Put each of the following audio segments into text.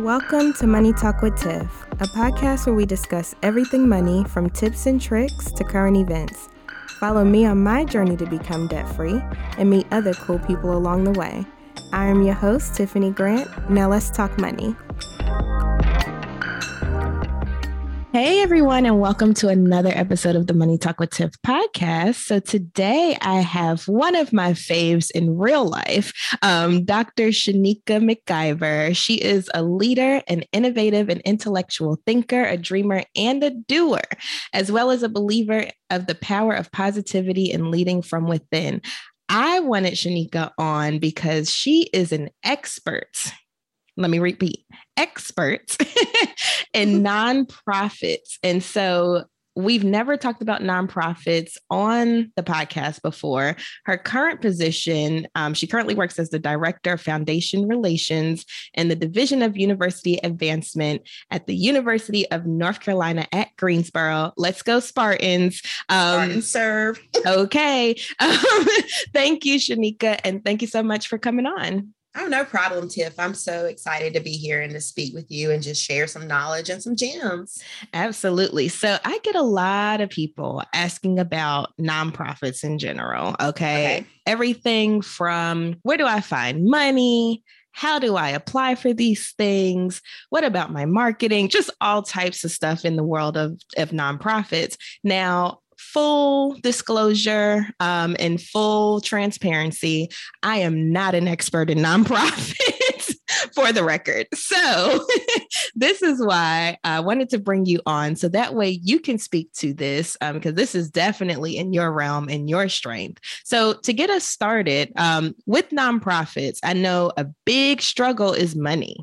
Welcome to Money Talk with Tiff, a podcast where we discuss everything money from tips and tricks to current events. Follow me on my journey to become debt free and meet other cool people along the way. I am your host, Tiffany Grant. Now let's talk money. Hey, everyone, and welcome to another episode of the Money Talk with Tiff podcast. So, today I have one of my faves in real life, um, Dr. Shinika McKiever. She is a leader, an innovative and intellectual thinker, a dreamer, and a doer, as well as a believer of the power of positivity and leading from within. I wanted Shinika on because she is an expert let me repeat experts in nonprofits. And so we've never talked about nonprofits on the podcast before. Her current position, um, she currently works as the director of foundation relations and the division of university advancement at the University of North Carolina at Greensboro. Let's go, Spartans. Um, serve. okay. Um, thank you, Shinika. And thank you so much for coming on. Oh, no problem, Tiff. I'm so excited to be here and to speak with you and just share some knowledge and some gems. Absolutely. So, I get a lot of people asking about nonprofits in general. Okay? okay. Everything from where do I find money? How do I apply for these things? What about my marketing? Just all types of stuff in the world of, of nonprofits. Now, full disclosure um, and full transparency, I am not an expert in nonprofits for the record. So, this is why I wanted to bring you on so that way you can speak to this because um, this is definitely in your realm and your strength. So, to get us started um, with nonprofits, I know a big struggle is money,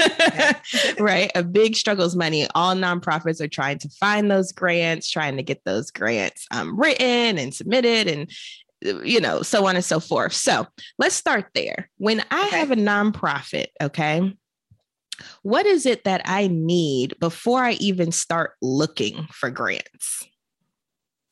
right? A big struggle is money. All nonprofits are trying to find those grants, trying to get those grants um, written and submitted and you know, so on and so forth. So let's start there. When I okay. have a nonprofit, okay, what is it that I need before I even start looking for grants?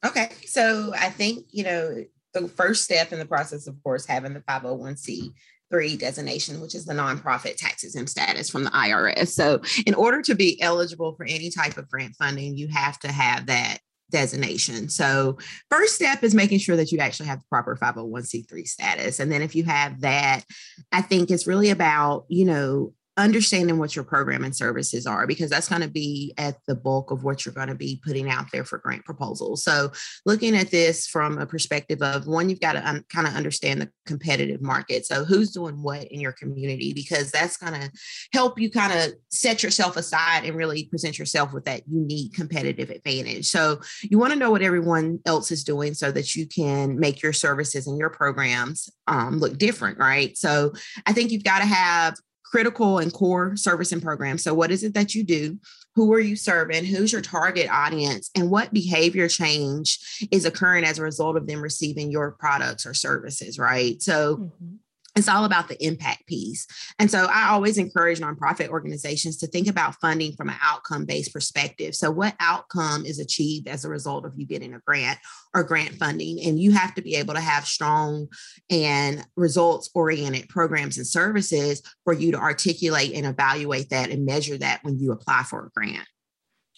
Okay. So I think, you know, the first step in the process, of course, having the 501c three designation, which is the nonprofit tax exempt status from the IRS. So, in order to be eligible for any type of grant funding, you have to have that designation. So, first step is making sure that you actually have the proper 501c3 status. And then, if you have that, I think it's really about, you know, understanding what your program and services are because that's going to be at the bulk of what you're going to be putting out there for grant proposals. So, looking at this from a perspective of one, you've got to un- kind of understand the competitive market. So, who's doing what in your community because that's going to help you kind of set yourself aside and really present yourself with that unique competitive advantage. So, you want to know what everyone else is doing so that you can make your services and your programs um, look different, right? So, I think you've got to have critical and core service and program. So, what is it that you do? Who are you serving? Who's your target audience? And what behavior change is occurring as a result of them receiving your products or services, right? So, mm-hmm it's all about the impact piece. And so I always encourage nonprofit organizations to think about funding from an outcome based perspective. So, what outcome is achieved as a result of you getting a grant or grant funding? And you have to be able to have strong and results oriented programs and services for you to articulate and evaluate that and measure that when you apply for a grant.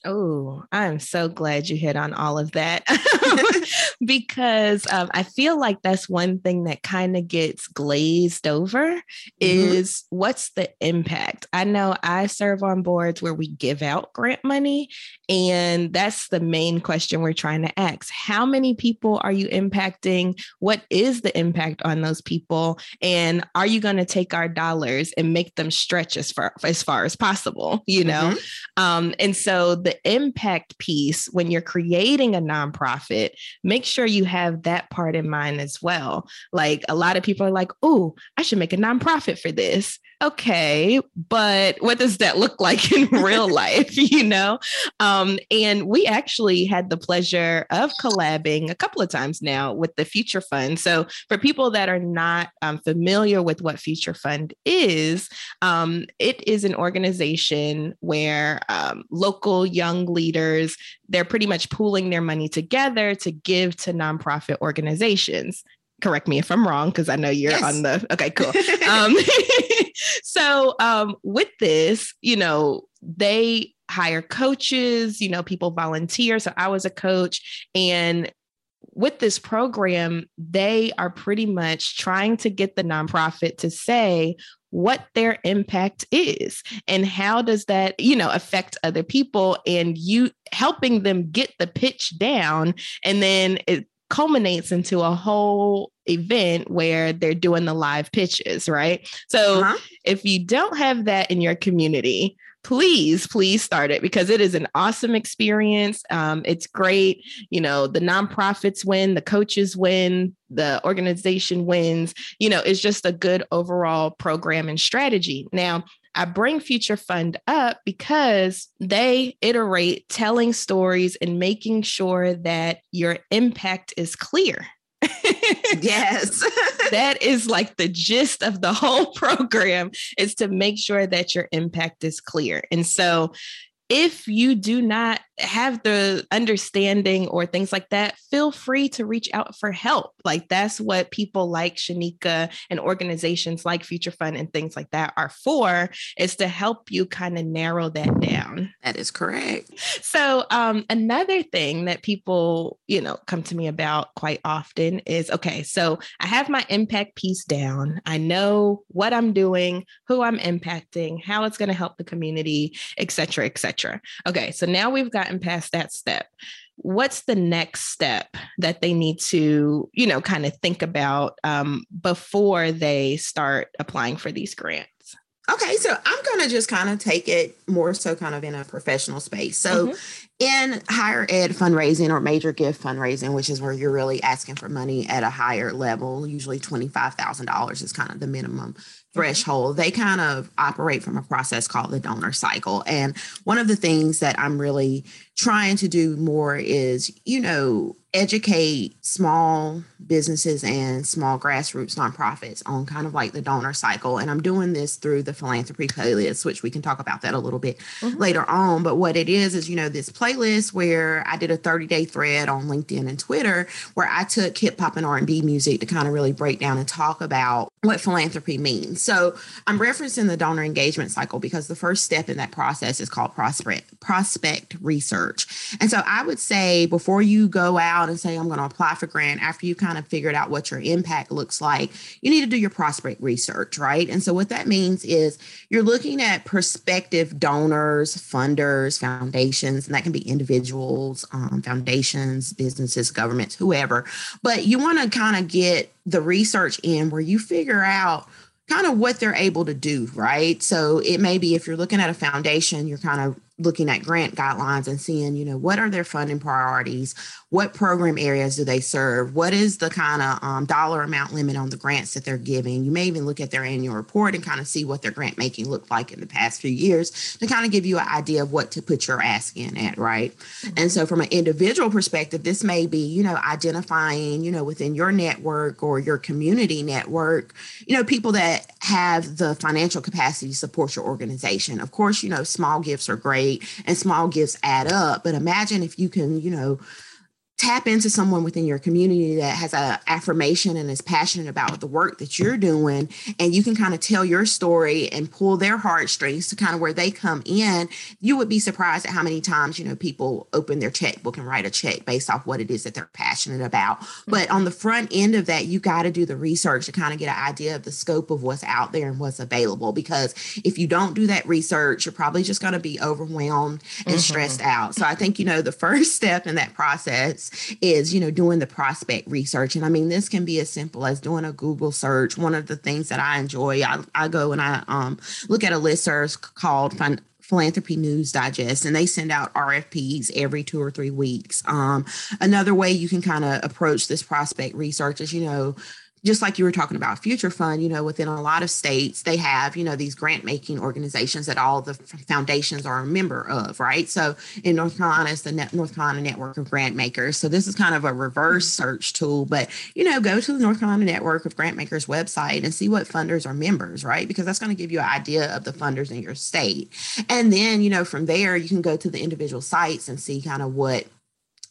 Oh, I'm so glad you hit on all of that because um, I feel like that's one thing that kind of gets glazed over mm-hmm. is what's the impact? I know I serve on boards where we give out grant money, and that's the main question we're trying to ask. How many people are you impacting? What is the impact on those people? And are you going to take our dollars and make them stretch as far as, far as possible? You know? Mm-hmm. Um, and so the impact piece, when you're creating a nonprofit, make sure you have that part in mind as well. Like a lot of people are like, oh, I should make a nonprofit for this okay, but what does that look like in real life? You know? Um, and we actually had the pleasure of collabing a couple of times now with the Future Fund. So, for people that are not um, familiar with what Future Fund is, um, it is an organization where um, local young leaders they're pretty much pooling their money together to give to nonprofit organizations correct me if I'm wrong because I know you're yes. on the okay, cool. um, so um, with this, you know, they hire coaches, you know, people volunteer. So I was a coach and with this program, they are pretty much trying to get the nonprofit to say what their impact is and how does that you know affect other people and you helping them get the pitch down and then it culminates into a whole event where they're doing the live pitches, right? So uh-huh. if you don't have that in your community, please, please start it because it is an awesome experience. Um, it's great. You know, the nonprofits win, the coaches win, the organization wins. You know, it's just a good overall program and strategy. Now, I bring Future Fund up because they iterate telling stories and making sure that your impact is clear. yes. that is like the gist of the whole program is to make sure that your impact is clear. And so if you do not have the understanding or things like that, feel free to reach out for help. Like that's what people like Shinika and organizations like Future Fund and things like that are for, is to help you kind of narrow that down. That is correct. So um, another thing that people, you know, come to me about quite often is okay, so I have my impact piece down. I know what I'm doing, who I'm impacting, how it's going to help the community, et cetera, et cetera. Okay, so now we've gotten past that step what's the next step that they need to you know kind of think about um, before they start applying for these grants Okay, so I'm going to just kind of take it more so kind of in a professional space. So, mm-hmm. in higher ed fundraising or major gift fundraising, which is where you're really asking for money at a higher level, usually $25,000 is kind of the minimum Mm-hmm. threshold, they kind of operate from a process called the donor cycle. And one of the things that I'm really trying to do more is, you know, educate small businesses and small grassroots nonprofits on kind of like the donor cycle. And I'm doing this through the philanthropy playlist, which we can talk about that a little bit mm-hmm. later on. But what it is, is, you know, this playlist where I did a 30 day thread on LinkedIn and Twitter where I took hip hop and R&B music to kind of really break down and talk about what philanthropy means. So I'm referencing the donor engagement cycle because the first step in that process is called prospect prospect research. And so I would say before you go out and say I'm going to apply for grant after you kind of figured out what your impact looks like, you need to do your prospect research, right? And so what that means is you're looking at prospective donors, funders, foundations, and that can be individuals, um, foundations, businesses, governments, whoever. But you want to kind of get the research in where you figure out kind of what they're able to do, right? So it may be if you're looking at a foundation, you're kind of looking at grant guidelines and seeing, you know, what are their funding priorities? What program areas do they serve? What is the kind of um, dollar amount limit on the grants that they're giving? You may even look at their annual report and kind of see what their grant making looked like in the past few years to kind of give you an idea of what to put your ask in at, right? Mm-hmm. And so, from an individual perspective, this may be, you know, identifying, you know, within your network or your community network, you know, people that have the financial capacity to support your organization. Of course, you know, small gifts are great great and small gifts add up. But imagine if you can, you know, tap into someone within your community that has a affirmation and is passionate about the work that you're doing and you can kind of tell your story and pull their heartstrings to kind of where they come in you would be surprised at how many times you know people open their checkbook and write a check based off what it is that they're passionate about but on the front end of that you got to do the research to kind of get an idea of the scope of what's out there and what's available because if you don't do that research you're probably just going to be overwhelmed and mm-hmm. stressed out so i think you know the first step in that process is, you know, doing the prospect research. And I mean, this can be as simple as doing a Google search. One of the things that I enjoy, I, I go and I um, look at a list search called Philanthropy News Digest, and they send out RFPs every two or three weeks. Um, another way you can kind of approach this prospect research is, you know, just like you were talking about future fund you know within a lot of states they have you know these grant making organizations that all the foundations are a member of right? So in north carolina it's the north carolina network of grant makers. So this is kind of a reverse mm-hmm. search tool but you know go to the north carolina network of grant makers website and see what funders are members right? Because that's going to give you an idea of the funders in your state. And then you know from there you can go to the individual sites and see kind of what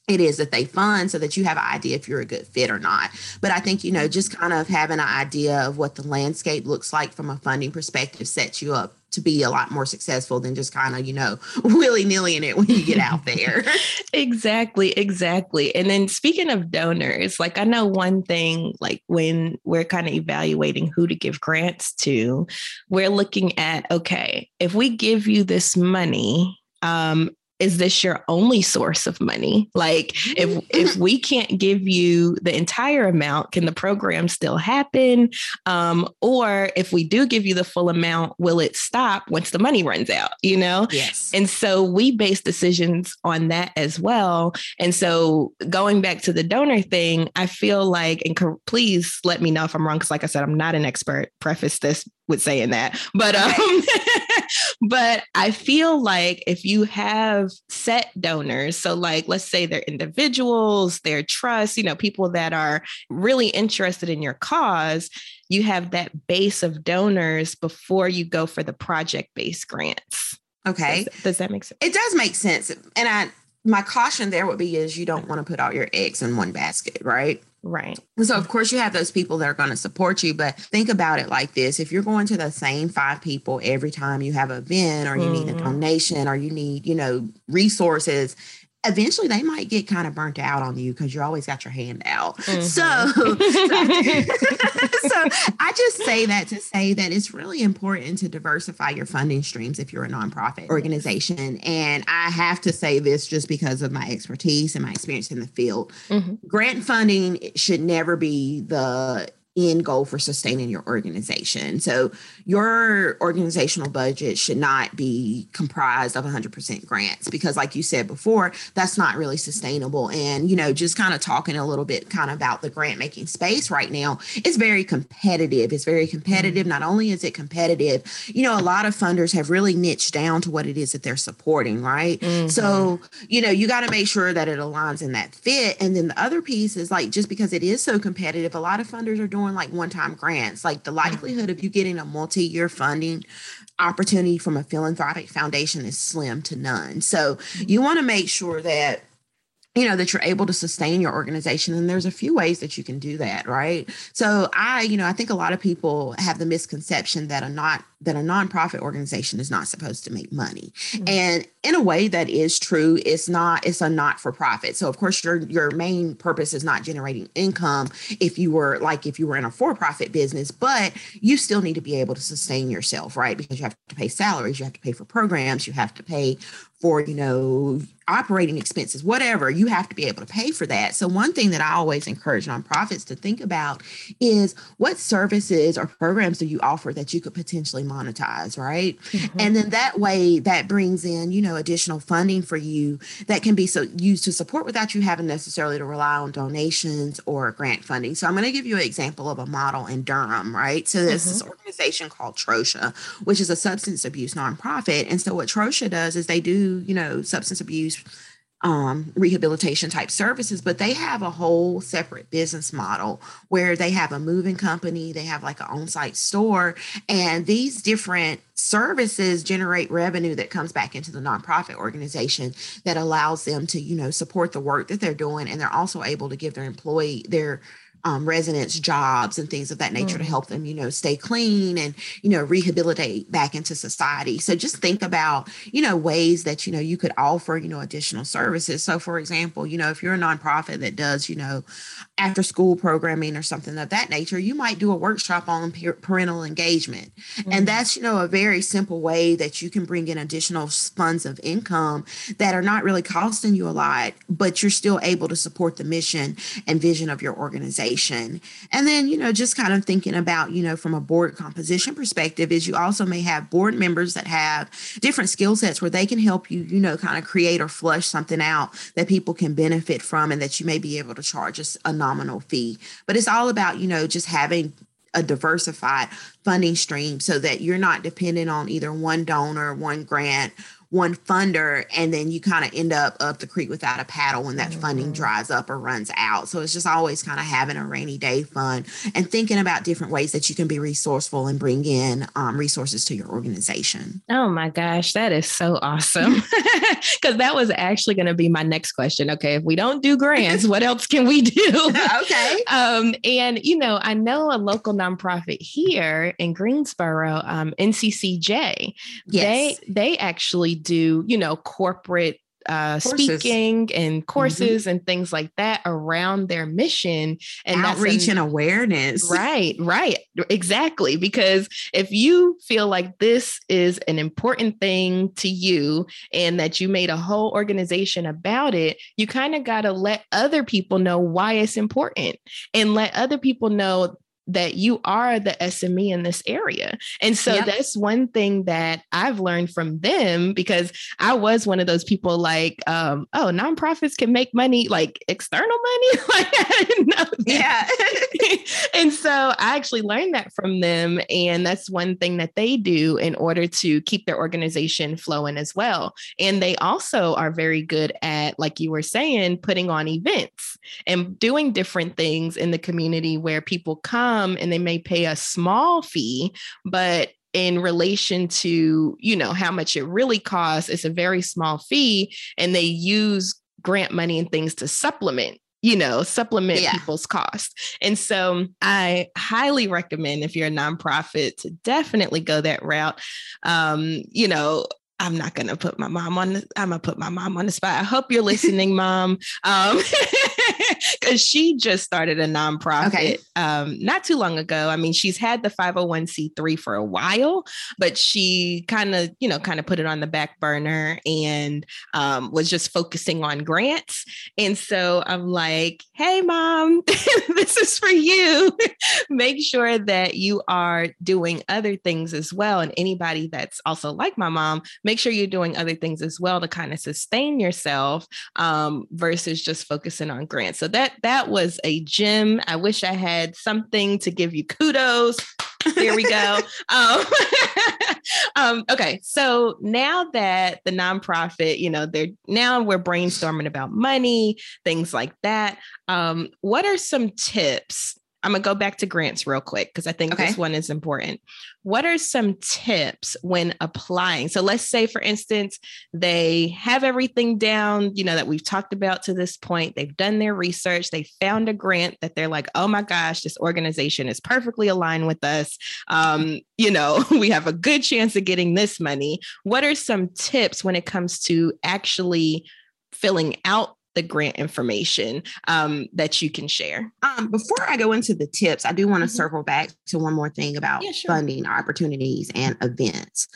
it is that they fund so that you have an idea if you're a good fit or not. But I think, you know, just kind of having an idea of what the landscape looks like from a funding perspective sets you up to be a lot more successful than just kind of, you know, willy nilly in it when you get out there. exactly, exactly. And then speaking of donors, like I know one thing, like when we're kind of evaluating who to give grants to, we're looking at, okay, if we give you this money, um, is this your only source of money? Like if if we can't give you the entire amount can the program still happen? Um, or if we do give you the full amount will it stop once the money runs out you know? Yes. And so we base decisions on that as well. And so going back to the donor thing i feel like and co- please let me know if i'm wrong because like i said i'm not an expert. Preface this with saying that. But um but I feel like if you have set donors, so like let's say they're individuals, they're trusts, you know, people that are really interested in your cause, you have that base of donors before you go for the project based grants. Okay. Does, does that make sense? It does make sense. And I my caution there would be is you don't want to put all your eggs in one basket, right? Right. So, of course, you have those people that are going to support you, but think about it like this if you're going to the same five people every time you have an event or you mm-hmm. need a mm-hmm. donation or you need, you know, resources, eventually they might get kind of burnt out on you because you always got your hand out. Mm-hmm. So, so I just say that to say that it's really important to diversify your funding streams if you're a nonprofit organization. And I have to say this just because of my expertise and my experience in the field. Mm-hmm. Grant funding should never be the end goal for sustaining your organization. So your organizational budget should not be comprised of 100% grants because like you said before, that's not really sustainable. And you know, just kind of talking a little bit kind of about the grant making space right now, it's very competitive. It's very competitive. Not only is it competitive, you know, a lot of funders have really niched down to what it is that they're supporting, right? Mm-hmm. So, you know, you got to make sure that it aligns in that fit. And then the other piece is like just because it is so competitive, a lot of funders are doing like one time grants, like the mm. likelihood of you getting a multi year funding opportunity from a philanthropic foundation is slim to none. So mm. you want to make sure that you know that you're able to sustain your organization and there's a few ways that you can do that right so i you know i think a lot of people have the misconception that a not that a nonprofit organization is not supposed to make money. Mm-hmm. and in a way that is true it's not it's a not for profit so of course your your main purpose is not generating income if you were like if you were in a for profit business but you still need to be able to sustain yourself right? Because you have to pay salaries you have to pay for programs you have to pay for you know operating expenses whatever. You have to be able to pay for that. So one thing that i always encourage nonprofits to think about is what services or programs do you offer that you could potentially monetize right mm-hmm. and then that way that brings in you know additional funding for you that can be so used to support without you having necessarily to rely on donations or grant funding so i'm going to give you an example of a model in durham right so there's mm-hmm. this organization called TROSA which is a substance abuse nonprofit and so what TROSA does is they do you know, substance abuse um, rehabilitation type services, but they have a whole separate business model where they have a moving company, they have like an on site store, and these different services generate revenue that comes back into the nonprofit organization that allows them to, you know, support the work that they're doing. And they're also able to give their employee, their um, residents jobs and things of that nature mm. to help them, you know, stay clean and, you know, rehabilitate back into society. So just think about, you know, ways that, you know, you could offer, you know, additional services. So for example, you know, if you're a nonprofit that does, you know, after school programming or something of that nature, you might do a workshop on parental engagement. Mm-hmm. And that's, you know, a very simple way that you can bring in additional funds of income that are not really costing you a lot, but you're still able to support the mission and vision of your organization. And then, you know, just kind of thinking about, you know, from a board composition perspective, is you also may have board members that have different skill sets where they can help you, you know, kind of create or flush something out that people can benefit from and that you may be able to charge a, a nominal fee. But it's all about, you know, just having a diversified funding stream so that you're not dependent on either one donor, one grant, one funder and then you kind of end up up the creek without a paddle when that mm-hmm. funding dries up or runs out so it's just always kind of having a rainy day fund and thinking about different ways that you can be resourceful and bring in um, resources to your organization oh my gosh that is so awesome because that was actually going to be my next question. Okay, if we don't do grants, what else can we do? okay. Um, and you know, I know a local nonprofit here in Greensboro, um, NCCJ. Yes. They they actually do you know corporate uh, speaking and mm-hmm. courses mm-hmm. and things like that around their mission and outreach an, and awareness. Right, right, exactly. Because if you feel like this is an important thing to you and that you made a whole organization about it, you kind of got to let other people know why it's important and let other people know that you are the SME in this area. And so yep. that's one thing that I've learned from them because I was one of those people like, um, oh, nonprofits can make money, like external money. like, I didn't know that. Yeah. and so I actually learned that from them. And that's one thing that they do in order to keep their organization flowing as well. And they also are very good at, like you were saying, putting on events and doing different things in the community where people come come and they may pay a small fee, but in relation to you know how much it really costs it's a very small fee and they use grant money and things to supplement you know supplement yeah. people's costs and so i highly recommend if you're a nonprofit to definitely go that route um, you know I'm not gonna put my mom on the, I'm gonna put my mom on the spot. I hope you're listening, mom. Um, because she just started a nonprofit okay. um, not too long ago. I mean, she's had the 501c3 for a while, but she kind of, you know, kind of put it on the back burner and um, was just focusing on grants. And so I'm like, hey, mom, this is for you. Make sure that you are doing other things as well. And anybody that's also like my mom, make sure you're doing other things as well to kind of sustain yourself um, versus just focusing on grants. So that that was a gem. I wish I had something to give you kudos. There we go. um, um, okay, so now that the nonprofit, you know, they're now we're brainstorming about money, things like that. Um, what are some tips I'm gonna go back to grants real quick because I think okay. this one is important. What are some tips when applying? So let's say, for instance, they have everything down, you know, that we've talked about to this point. They've done their research, they found a grant that they're like, oh my gosh, this organization is perfectly aligned with us. Um, you know, we have a good chance of getting this money. What are some tips when it comes to actually filling out the grant information um, that you can share. Um, before I go into the tips, I do want to mm-hmm. circle back to one more thing about yeah, sure. funding opportunities and events.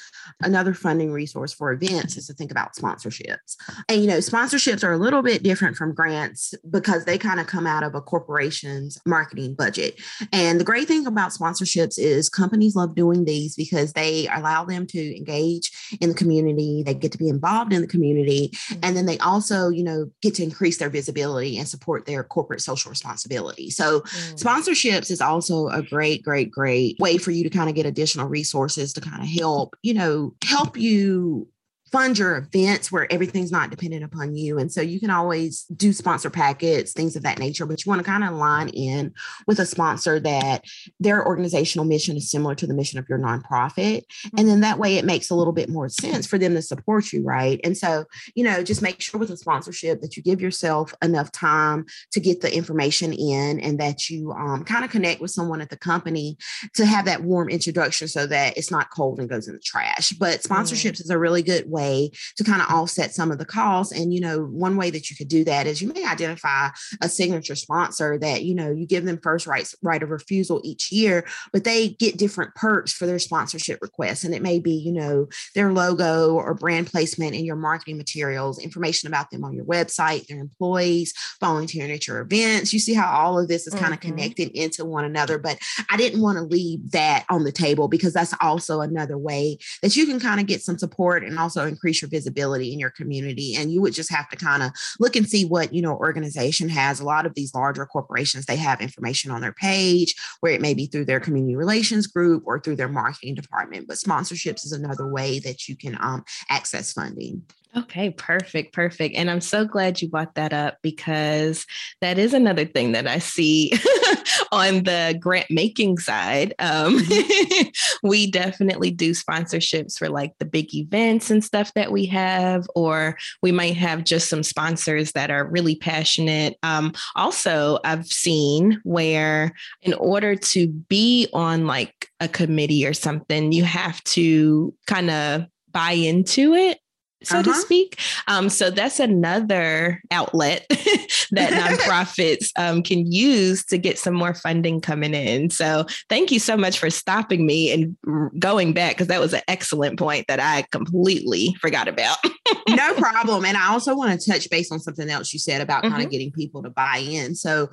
Another funding resource for events is to think about sponsorships. And, you know, sponsorships are a little bit different from grants because they kind of come out of a corporation's marketing budget. And the great thing about sponsorships is companies love doing these because they allow them to engage in the community, they get to be involved in the community, mm-hmm. and then they also, you know, get to increase their visibility and support their corporate social responsibility. So, mm. sponsorships is also a great, great, great way for you to kind of get additional resources to kind of help, you know, help you fund your events where everything's not dependent upon you. And so you can always do sponsor packets, things of that nature, but you want to kind of line in with a sponsor that their organizational mission is similar to the mission of your nonprofit. And then that way it makes a little bit more sense for them to support you, right? And so, you know, just make sure with a sponsorship that you give yourself enough time to get the information in and that you um, kind of connect with someone at the company to have that warm introduction so that it's not cold and goes in the trash. But sponsorships mm. is a really good way way to kind of offset some of the costs. And, you know, one way that you could do that is you may identify a signature sponsor that, you know, you give them first rights, right of refusal each year, but they get different perks for their sponsorship requests. And it may be, you know, their logo or brand placement in your marketing materials, information about them on your website, their employees, volunteering at your events. You see how all of this is mm-hmm. kind of connected into one another. But I didn't want to leave that on the table because that's also another way that you can kind of get some support and also increase your visibility in your community. And you would just have to kind of look and see what, you know, organization has. A lot of these larger corporations, they have information on their page where it may be through their community relations group or through their marketing department. But sponsorships is another way that you can um, access funding. Okay, perfect, perfect. And I'm so glad you brought that up because that is another thing that I see on the grant making side. Um, mm-hmm. we definitely do sponsorships for like the big events and stuff that we have, or we might have just some sponsors that are really passionate. Um, also, I've seen where in order to be on like a committee or something, you have to kind of buy into it so uh-huh. to speak. Um, so that's another outlet that nonprofits um, can use to get some more funding coming in. So thank you so much for stopping me and going back because that was an excellent point that I completely forgot about. no problem. And I also want to touch base on something else you said about mm-hmm. kind of getting people to buy in. So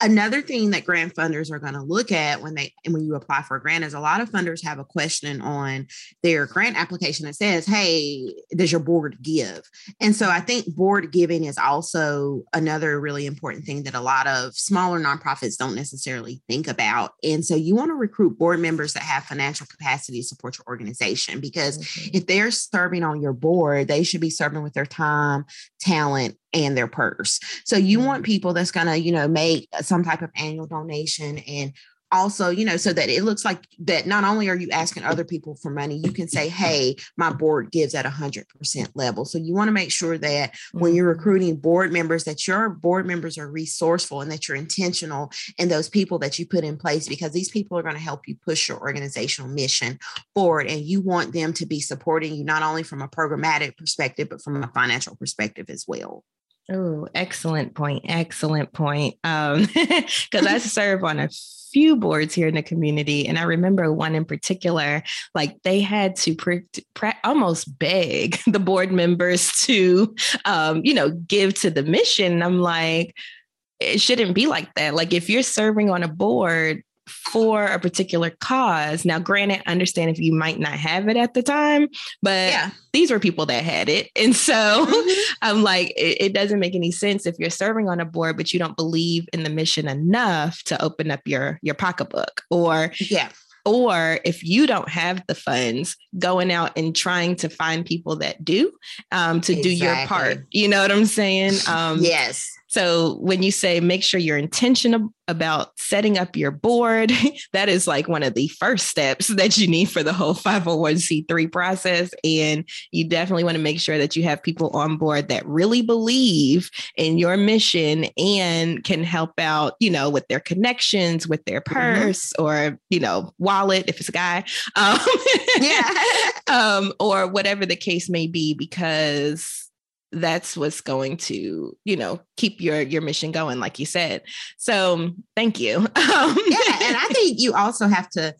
Another thing that grant funders are going to look at when they and when you apply for a grant is a lot of funders have a question on their grant application that says, "Hey, does your board give?" And so I think board giving is also another really important thing that a lot of smaller nonprofits don't necessarily think about. And so you want to recruit board members that have financial capacity to support your organization because mm-hmm. if they're serving on your board, they should be serving with their time, talent, and their purse. So you want mm-hmm. people that's going to, you know, make some type of annual donation and also, you know, so that it looks like that not only are you asking other people for money, you can say, hey, my board gives at a hundred percent level. So you want to make sure that when you're mm-hmm. recruiting board members, that your board members are resourceful and that you're intentional in those people that you put in place because these people are going to help you push your organizational mission forward. And you want them to be supporting you not only from a programmatic perspective, but from a financial perspective as well. Oh, excellent point. Excellent point. Um, because I serve on a few boards here in the community, and I remember one in particular, like they had to pre- pre- almost beg the board members to, um, you know, give to the mission. I'm like, it shouldn't be like that. Like if you're serving on a board, for a particular cause. Now, granted, understand if you might not have it at the time, but yeah. these were people that had it. And so mm-hmm. I'm like, it, it, doesn't make any sense if you're serving on a board, but you don't believe in the mission enough to open up your your pocketbook or yeah. Or if you don't have the funds, going out and trying to find people that do um, to exactly. do your part. You know what I'm saying? Um, yes. So when you say make sure you're intentional about setting up your board, that is like one of the first steps that you need for the whole 501c3 process. And you definitely want to make sure that you have people on board that really believe in your mission and can help out, you know, with their connections, with their mm-hmm. purse mm-hmm. or, you know, wallet if it's a guy. Um, yeah. um, or whatever the case may be, because that's what's going to you know keep your your mission going like you said. So thank you. Um, yeah and i think you also have to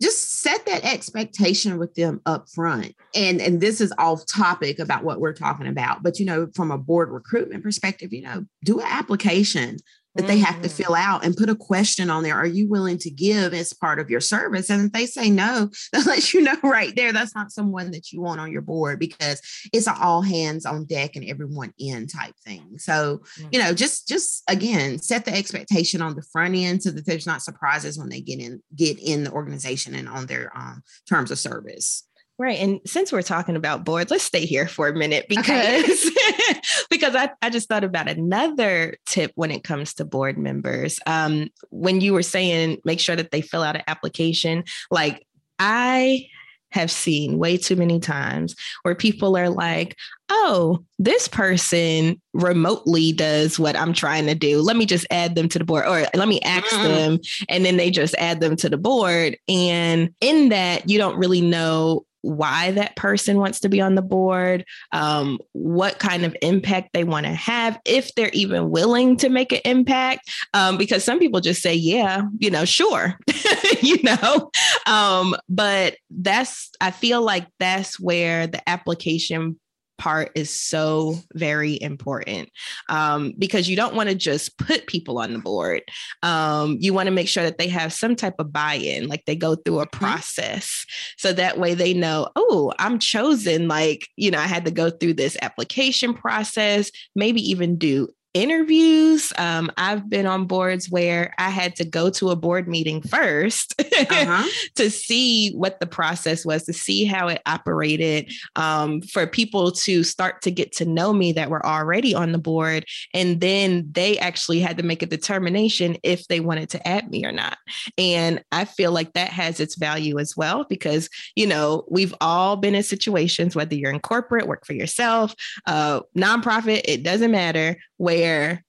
just set that expectation with them up front and and this is off topic about what we're talking about but you know from a board recruitment perspective you know do an application that they have to mm-hmm. fill out and put a question on there. Are you willing to give as part of your service? And if they say no, that lets you know right there that's not someone that you want on your board because it's an all hands on deck and everyone in type thing. So, you know, just just again, set the expectation on the front end so that there's not surprises when they get in get in the organization and on their um, terms of service. Right. And since we're talking about boards, let's stay here for a minute because okay. because I, I just thought about another tip when it comes to board members. Um, when you were saying make sure that they fill out an application, like I have seen way too many times where people are like, oh, this person remotely does what I'm trying to do. Let me just add them to the board or let me ask mm-hmm. them. And then they just add them to the board. And in that, you don't really know why that person wants to be on the board, um, what kind of impact they want to have, if they're even willing to make an impact. Um, because some people just say, yeah, you know, sure, you know. Um, but that's, I feel like that's where the application part is so very important um, because you don't want to just put people on the board. Um, you want to make sure that they have some type of buy in, like they go through a mm-hmm. process. So that way they know, oh, I'm chosen. Like, you know, I had to go through this application process, maybe even do interviews. Um, I've been on boards where I had to go to a board meeting 1st uh-huh. to see what the process was, to see how it operated, um, for people to start to get to know me that were already on the board. And then they actually had to make a determination if they wanted to add me or not. And I feel like that has its value as well, because, you know, we've all been in situations, whether you're in corporate, work for yourself, uh, nonprofit, it doesn't matter where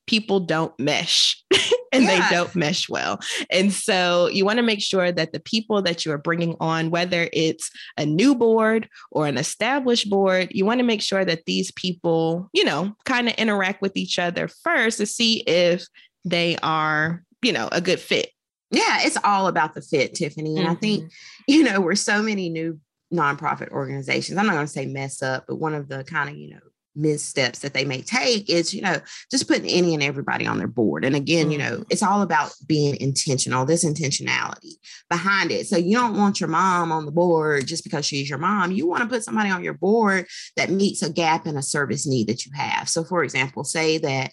people don't mesh and yeah. they don't mesh well. And so you want to make sure that the people that you are bringing on, whether it's a new board or an established board, you want to make sure that these people, you know, kind of interact with each other first to see if they are, you know, a good fit. Yeah, it's all about the fit, Tiffany. And mm-hmm. I think, mm-hmm. you know, we're so many new nonprofit organizations. I'm not going to say mess up, but one of the kind of, you know, missteps that they may take is you know just putting any and everybody on their board and again you know mm-hmm. it's all about being intentional this intentionality behind it so you don't want your mom on the board just because she's your mom you want to put somebody on your board that meets a gap in a service need that you have so for example say that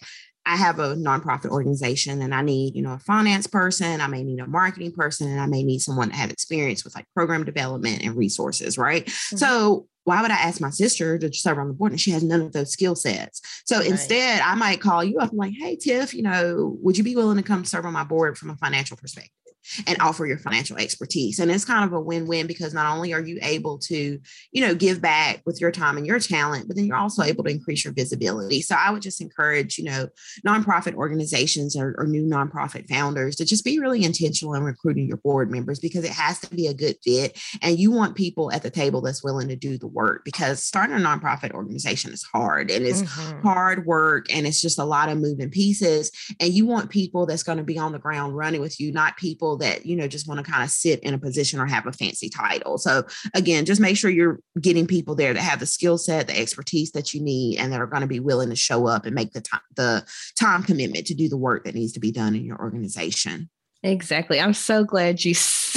I have a nonprofit organization and I need, you know, a finance person, I may need a marketing person, and I may need someone to have experience with like program development and resources, right? Mm-hmm. So why would I ask my sister to serve on the board and she has none of those skill sets? So right. instead, I might call you up and like, hey, Tiff, you know, would you be willing to come serve on my board from a financial perspective? And offer your financial expertise. And it's kind of a win-win because not only are you able to, you know, give back with your time and your talent, but then you're also able to increase your visibility. So I would just encourage, you know, nonprofit organizations or, or new nonprofit founders to just be really intentional in recruiting your board members because it has to be a good fit. And you want people at the table that's willing to do the work because starting a nonprofit organization is hard and it's mm-hmm. hard work and it's just a lot of moving pieces. And you want people that's going to be on the ground running with you, not people that you know just want to kind of sit in a position or have a fancy title so again just make sure you're getting people there that have the skill set the expertise that you need and that are going to be willing to show up and make the time the time commitment to do the work that needs to be done in your organization Exactly. I'm so glad you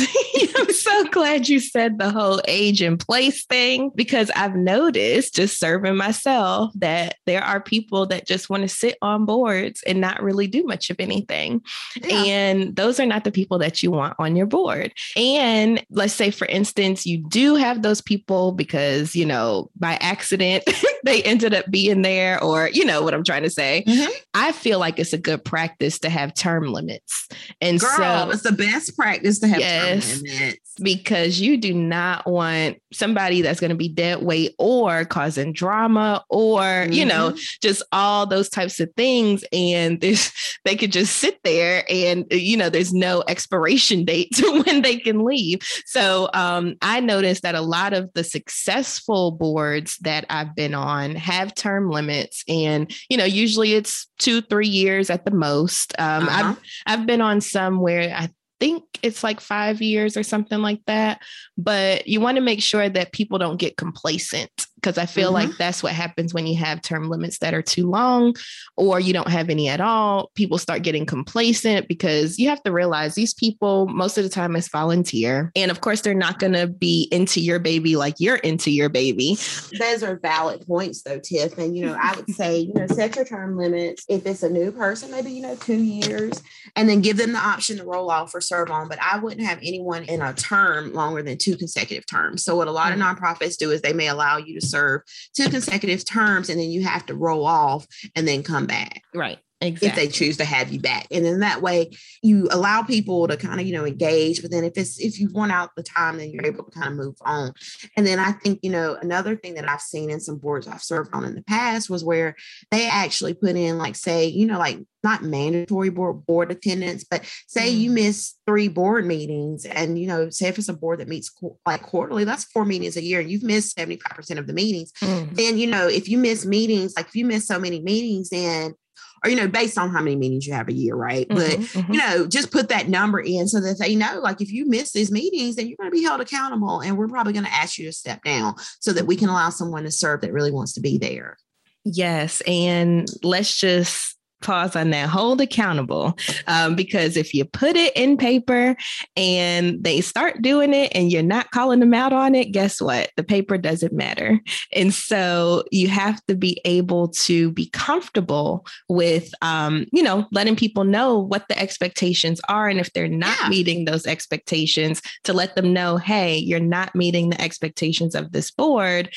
I'm so glad you said the whole age and place thing because I've noticed just serving myself that there are people that just want to sit on boards and not really do much of anything. Yeah. And those are not the people that you want on your board. And let's say, for instance, you do have those people because, you know, by accident, they ended up being there, or, you know, what I'm trying to say. Mm-hmm. I feel like it's a good practice to have term limits. And Girl, so it's the best practice to have yes, term limits because you do not want somebody that's going to be dead weight or causing drama or mm-hmm. you know mm-hmm. just all those types of things and this they could just sit there and you know there's no expiration date to when they can leave so um, i noticed that a lot of the successful boards that i've been on have term limits and you know usually it's two three years at the most um, uh-huh. i've i've been on some where i think it's like five years or something like that. But you want to make sure that people don't get complacent because I feel mm-hmm. like that's what happens when you have term limits that are too long or you don't have any at all. People start getting complacent because you have to realize these people, most of the time, is volunteer. And of course, they're not going to be into your baby like you're into your baby. Those are valid points, though, Tiff. And, you know, I would say, you know, set your term limits. If it's a new person, maybe, you know, two years, and then give them the option to roll off or serve on. But I wouldn't have anyone in a term longer than two consecutive terms. So, what a lot mm-hmm. of nonprofits do is they may allow you to serve two consecutive terms and then you have to roll off and then come back. Right. Exactly. if they choose to have you back and then that way you allow people to kind of you know engage but then if it's if you've worn out the time then you're able to kind of move on and then i think you know another thing that i've seen in some boards i've served on in the past was where they actually put in like say you know like not mandatory board board attendance but say you miss three board meetings and you know say if it's a board that meets like quarterly that's four meetings a year and you've missed 75% of the meetings mm. then you know if you miss meetings like if you miss so many meetings then or you know based on how many meetings you have a year right mm-hmm, but mm-hmm. you know just put that number in so that they know like if you miss these meetings then you're going to be held accountable and we're probably going to ask you to step down so that we can allow someone to serve that really wants to be there yes and let's just pause on that, hold accountable. Um, because if you put it in paper and they start doing it and you're not calling them out on it, guess what? The paper doesn't matter. And so you have to be able to be comfortable with, um, you know, letting people know what the expectations are. And if they're not yeah. meeting those expectations, to let them know, hey, you're not meeting the expectations of this board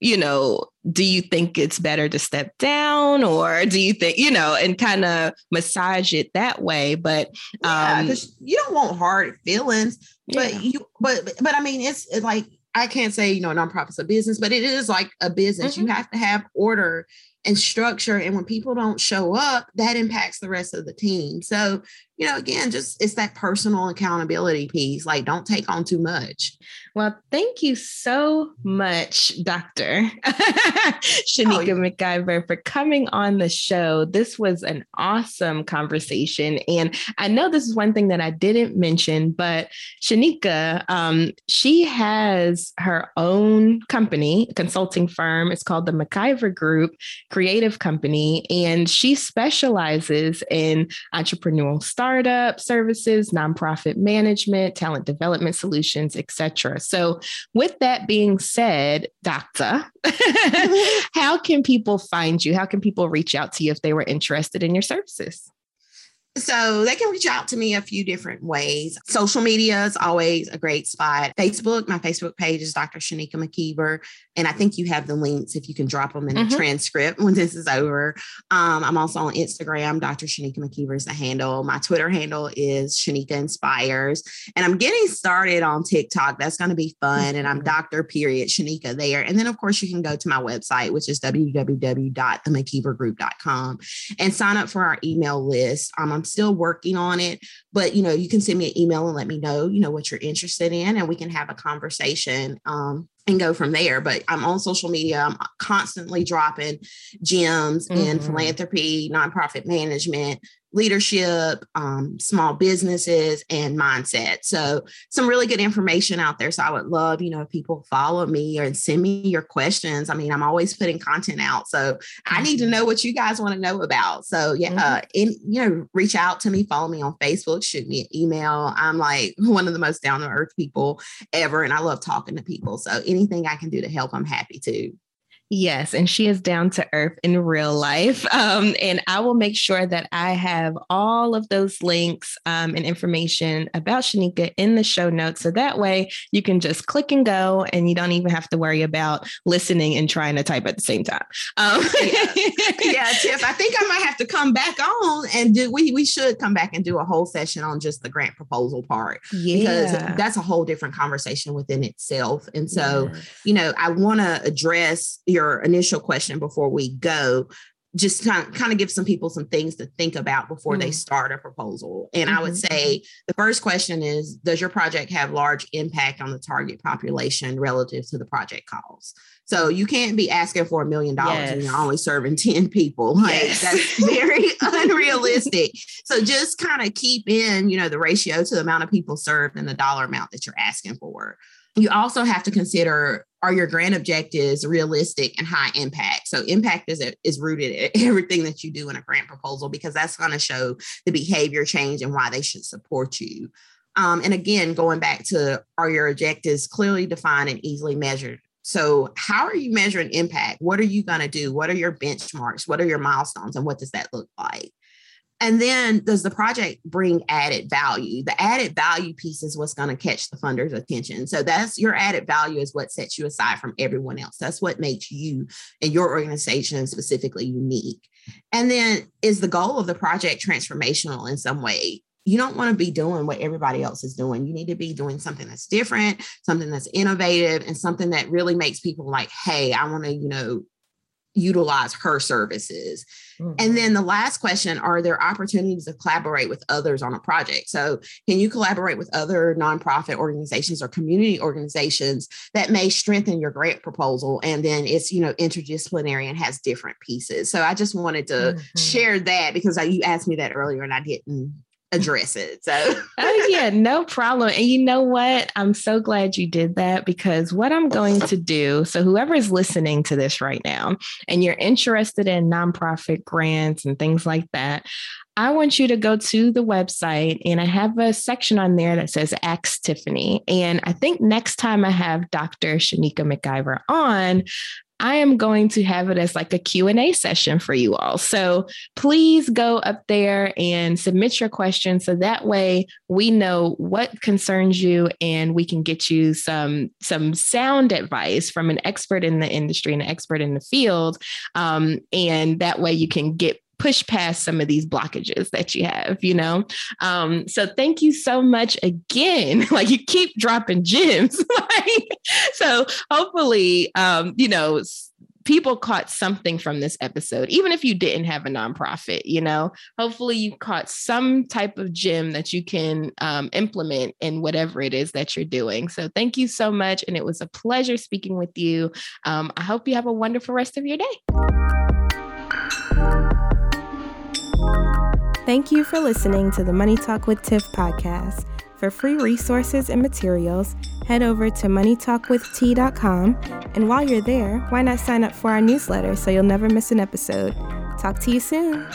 you know, do you think it's better to step down or do you think, you know, and kind of massage it that way? But um yeah, you don't want hard feelings, but yeah. you but but I mean it's, it's like I can't say, you know, nonprofit's a business, but it is like a business. Mm-hmm. You have to have order and structure. And when people don't show up, that impacts the rest of the team. So, you know, again, just it's that personal accountability piece. Like, don't take on too much. Well, thank you so much, Dr. Shinika oh, McKiever, for coming on the show. This was an awesome conversation. And I know this is one thing that I didn't mention, but Shinika, um, she has her own company, consulting firm. It's called the McKiever Group Creative Company. And she specializes in entrepreneurial startup services, nonprofit management, talent development solutions, etc. So, with that being said, Doctor, how can people find you? How can people reach out to you if they were interested in your services? So they can reach out to me a few different ways. Social media is always a great spot. Facebook, my Facebook page is Dr. Shinika McKiever. And I think you have the links if you can drop them in mm-hmm. the transcript when this is over. Um, I'm also on Instagram. Dr. Shinika McKiever is the handle. My Twitter handle is Shinika Inspires. And I'm getting started on TikTok. That's going to be fun. And I'm mm-hmm. Dr. Period Shinika there. And then, of course, you can go to my website, which is www.themckievergroup.com and sign up for our email list. Um, I'm still working on it, but you know, you can send me an email and let me know, you know, what you're interested in, and we can have a conversation. Um, and go from there. But I'm on social media. I'm constantly dropping gems mm-hmm. in philanthropy, nonprofit management, leadership, um, small businesses, and mindset. So some really good information out there. So I would love, you know, if people follow me or send me your questions. I mean, I'm always putting content out. So I need to mm-hmm. know what you guys want to know about. So yeah, mm-hmm. uh, and you know, reach out to me, follow me on Facebook, shoot me an email. I'm like one of the most down to earth people ever. And I love talking to people. So anything I can do to help, I'm happy to. Yes, and she is down to earth in real life. Um, and I will make sure that I have all of those links um, and information about Shinika in the show notes. So that way you can just click and go and you don't even have to worry about listening and trying to type at the same time. Um, yeah. yeah, Tiff, I think I might have to come back on and do, we, we should come back and do a whole session on just the grant proposal part. Yeah. Because that's a whole different conversation within itself. And so, yeah. you know, I want to address your your initial question before we go just kind of, kind of give some people some things to think about before mm-hmm. they start a proposal. And mm-hmm. I would mm-hmm. say the first question is Does your project have large impact on the target population relative to the project costs? So you can't be asking for a million dollars and you're only serving 10 people. Like yes. that's very unrealistic. So just kind of keep in, you know, the ratio to the amount of people served and the dollar amount that you're asking for. You also have to consider are your grant objectives realistic and high impact? So impact is is rooted in everything that you do in a grant proposal because that's going to show the behavior change and why they should support you. Um, and again, going back to are your objectives clearly defined and easily measured? So, how are you measuring impact? What are you going to do? What are your benchmarks? What are your milestones? And what does that look like? And then does the project bring added value? The added value piece is what's going to catch the funder's attention. So that's your added value is what sets you aside from everyone else. That's what makes you and your organization specifically unique. And then is the goal of the project transformational in some way? You don't want to be doing what everybody else is doing. You need to be doing something that's different, something that's innovative, and something that really makes people like, hey, I want to, you know, utilize her services. Mm-hmm. And then the last question are there opportunities to collaborate with others on a project? So, can you collaborate with other nonprofit organizations or community organizations that may strengthen your grant proposal? And then it's, you know, interdisciplinary and has different pieces. So, I just wanted to mm-hmm. share that because I, you asked me that earlier and I didn't address it. So, oh, yeah, no problem. And you know what? I'm so glad you did that because what I'm going to do so, whoever is listening to this right now and you're interested in nonprofit grants and things like that, I want you to go to the website and I have a section on there that says Ask Tiffany. And I think next time I have Dr. Shinika McKiever on, I am going to have it as like a Q&A session for you all. So please go up there and submit your questions so that way we know what concerns you and we can get you some some sound advice from an expert in the industry and an expert in the field. Um, and that way you can get push past some of these blockages that you have, you know? Um, so thank you so much again. like you keep dropping gems. so hopefully, um, you know, people caught something from this episode, even if you didn't have a nonprofit, you know, hopefully you caught some type of gem that you can um, implement in whatever it is that you're doing. So thank you so much. And it was a pleasure speaking with you. Um, I hope you have a wonderful rest of your day. Thank you for listening to the Money Talk with Tiff podcast. For free resources and materials, head over to moneytalkwitht.com. And while you're there, why not sign up for our newsletter so you'll never miss an episode? Talk to you soon.